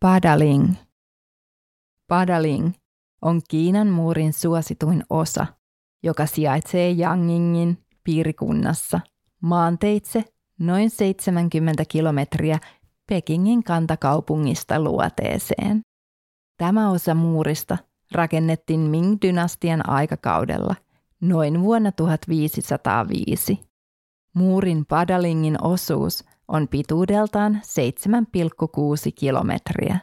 Padaling. Padaling on Kiinan muurin suosituin osa, joka sijaitsee Yangingin piirikunnassa maanteitse noin 70 kilometriä Pekingin kantakaupungista luoteeseen. Tämä osa muurista rakennettiin Ming-dynastian aikakaudella noin vuonna 1505. Muurin Padalingin osuus on pituudeltaan 7,6 kilometriä.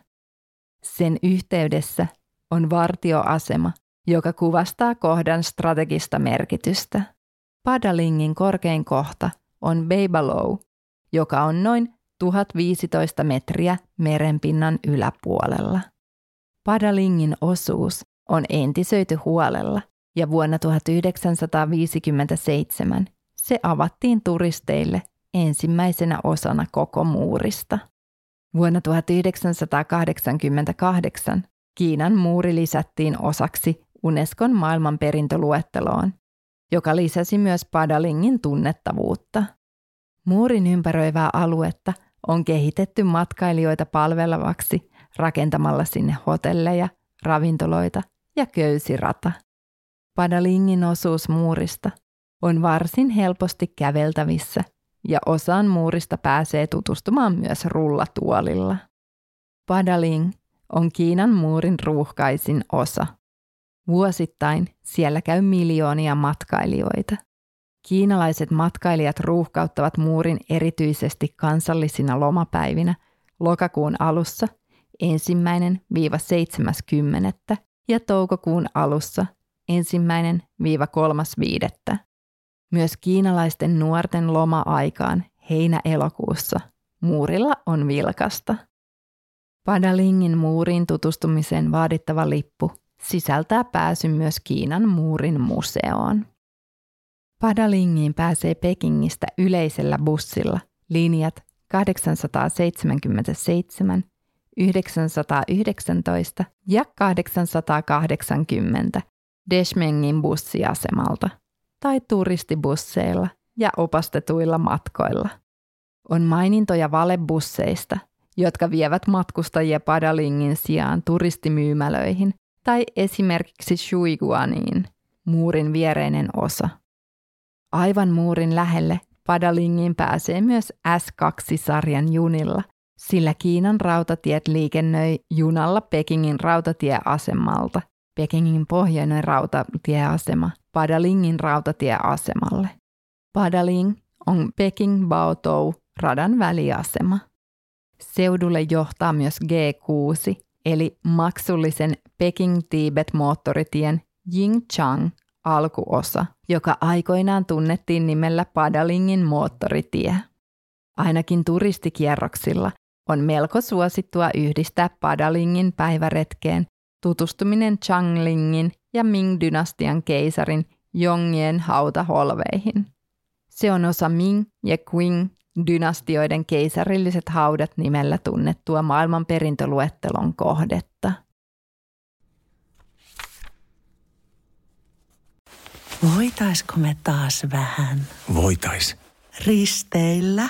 Sen yhteydessä on vartioasema, joka kuvastaa kohdan strategista merkitystä. Padalingin korkein kohta on Beibalow, joka on noin 1015 metriä merenpinnan yläpuolella. Padalingin osuus on entisöity huolella ja vuonna 1957 se avattiin turisteille ensimmäisenä osana koko muurista. Vuonna 1988 Kiinan muuri lisättiin osaksi Unescon maailmanperintöluetteloon, joka lisäsi myös Padalingin tunnettavuutta. Muurin ympäröivää aluetta on kehitetty matkailijoita palvelevaksi rakentamalla sinne hotelleja, ravintoloita ja köysirata. Padalingin osuus muurista on varsin helposti käveltävissä ja osaan muurista pääsee tutustumaan myös rullatuolilla. Padaling on Kiinan muurin ruuhkaisin osa. Vuosittain siellä käy miljoonia matkailijoita. Kiinalaiset matkailijat ruuhkauttavat muurin erityisesti kansallisina lomapäivinä lokakuun alussa ensimmäinen viiva 70. ja toukokuun alussa ensimmäinen viiva kolmas viidettä. Myös kiinalaisten nuorten loma-aikaan heinä-elokuussa muurilla on vilkasta. Padalingin muuriin tutustumiseen vaadittava lippu sisältää pääsyn myös Kiinan muurin museoon. Padalingiin pääsee Pekingistä yleisellä bussilla linjat 877, 919 ja 880 Deshmengin bussiasemalta tai turistibusseilla ja opastetuilla matkoilla. On mainintoja valebusseista, jotka vievät matkustajia Padalingin sijaan turistimyymälöihin tai esimerkiksi Shuiguaniin, muurin viereinen osa. Aivan muurin lähelle Padalingiin pääsee myös S2-sarjan junilla, sillä Kiinan rautatiet liikennöi junalla Pekingin rautatieasemalta, Pekingin pohjoinen rautatieasema, Padalingin rautatieasemalle. Padaling on Peking Baotou radan väliasema. Seudulle johtaa myös G6, eli maksullisen Peking-Tibet-moottoritien Yingchang alkuosa, joka aikoinaan tunnettiin nimellä Padalingin moottoritie. Ainakin turistikierroksilla on melko suosittua yhdistää Padalingin päiväretkeen tutustuminen Changlingin ja Ming-dynastian keisarin Jongien hautaholveihin. Se on osa Ming ja Qing dynastioiden keisarilliset haudat nimellä tunnettua maailmanperintöluettelon kohdetta. Voitaisko me taas vähän Voitais. risteillä?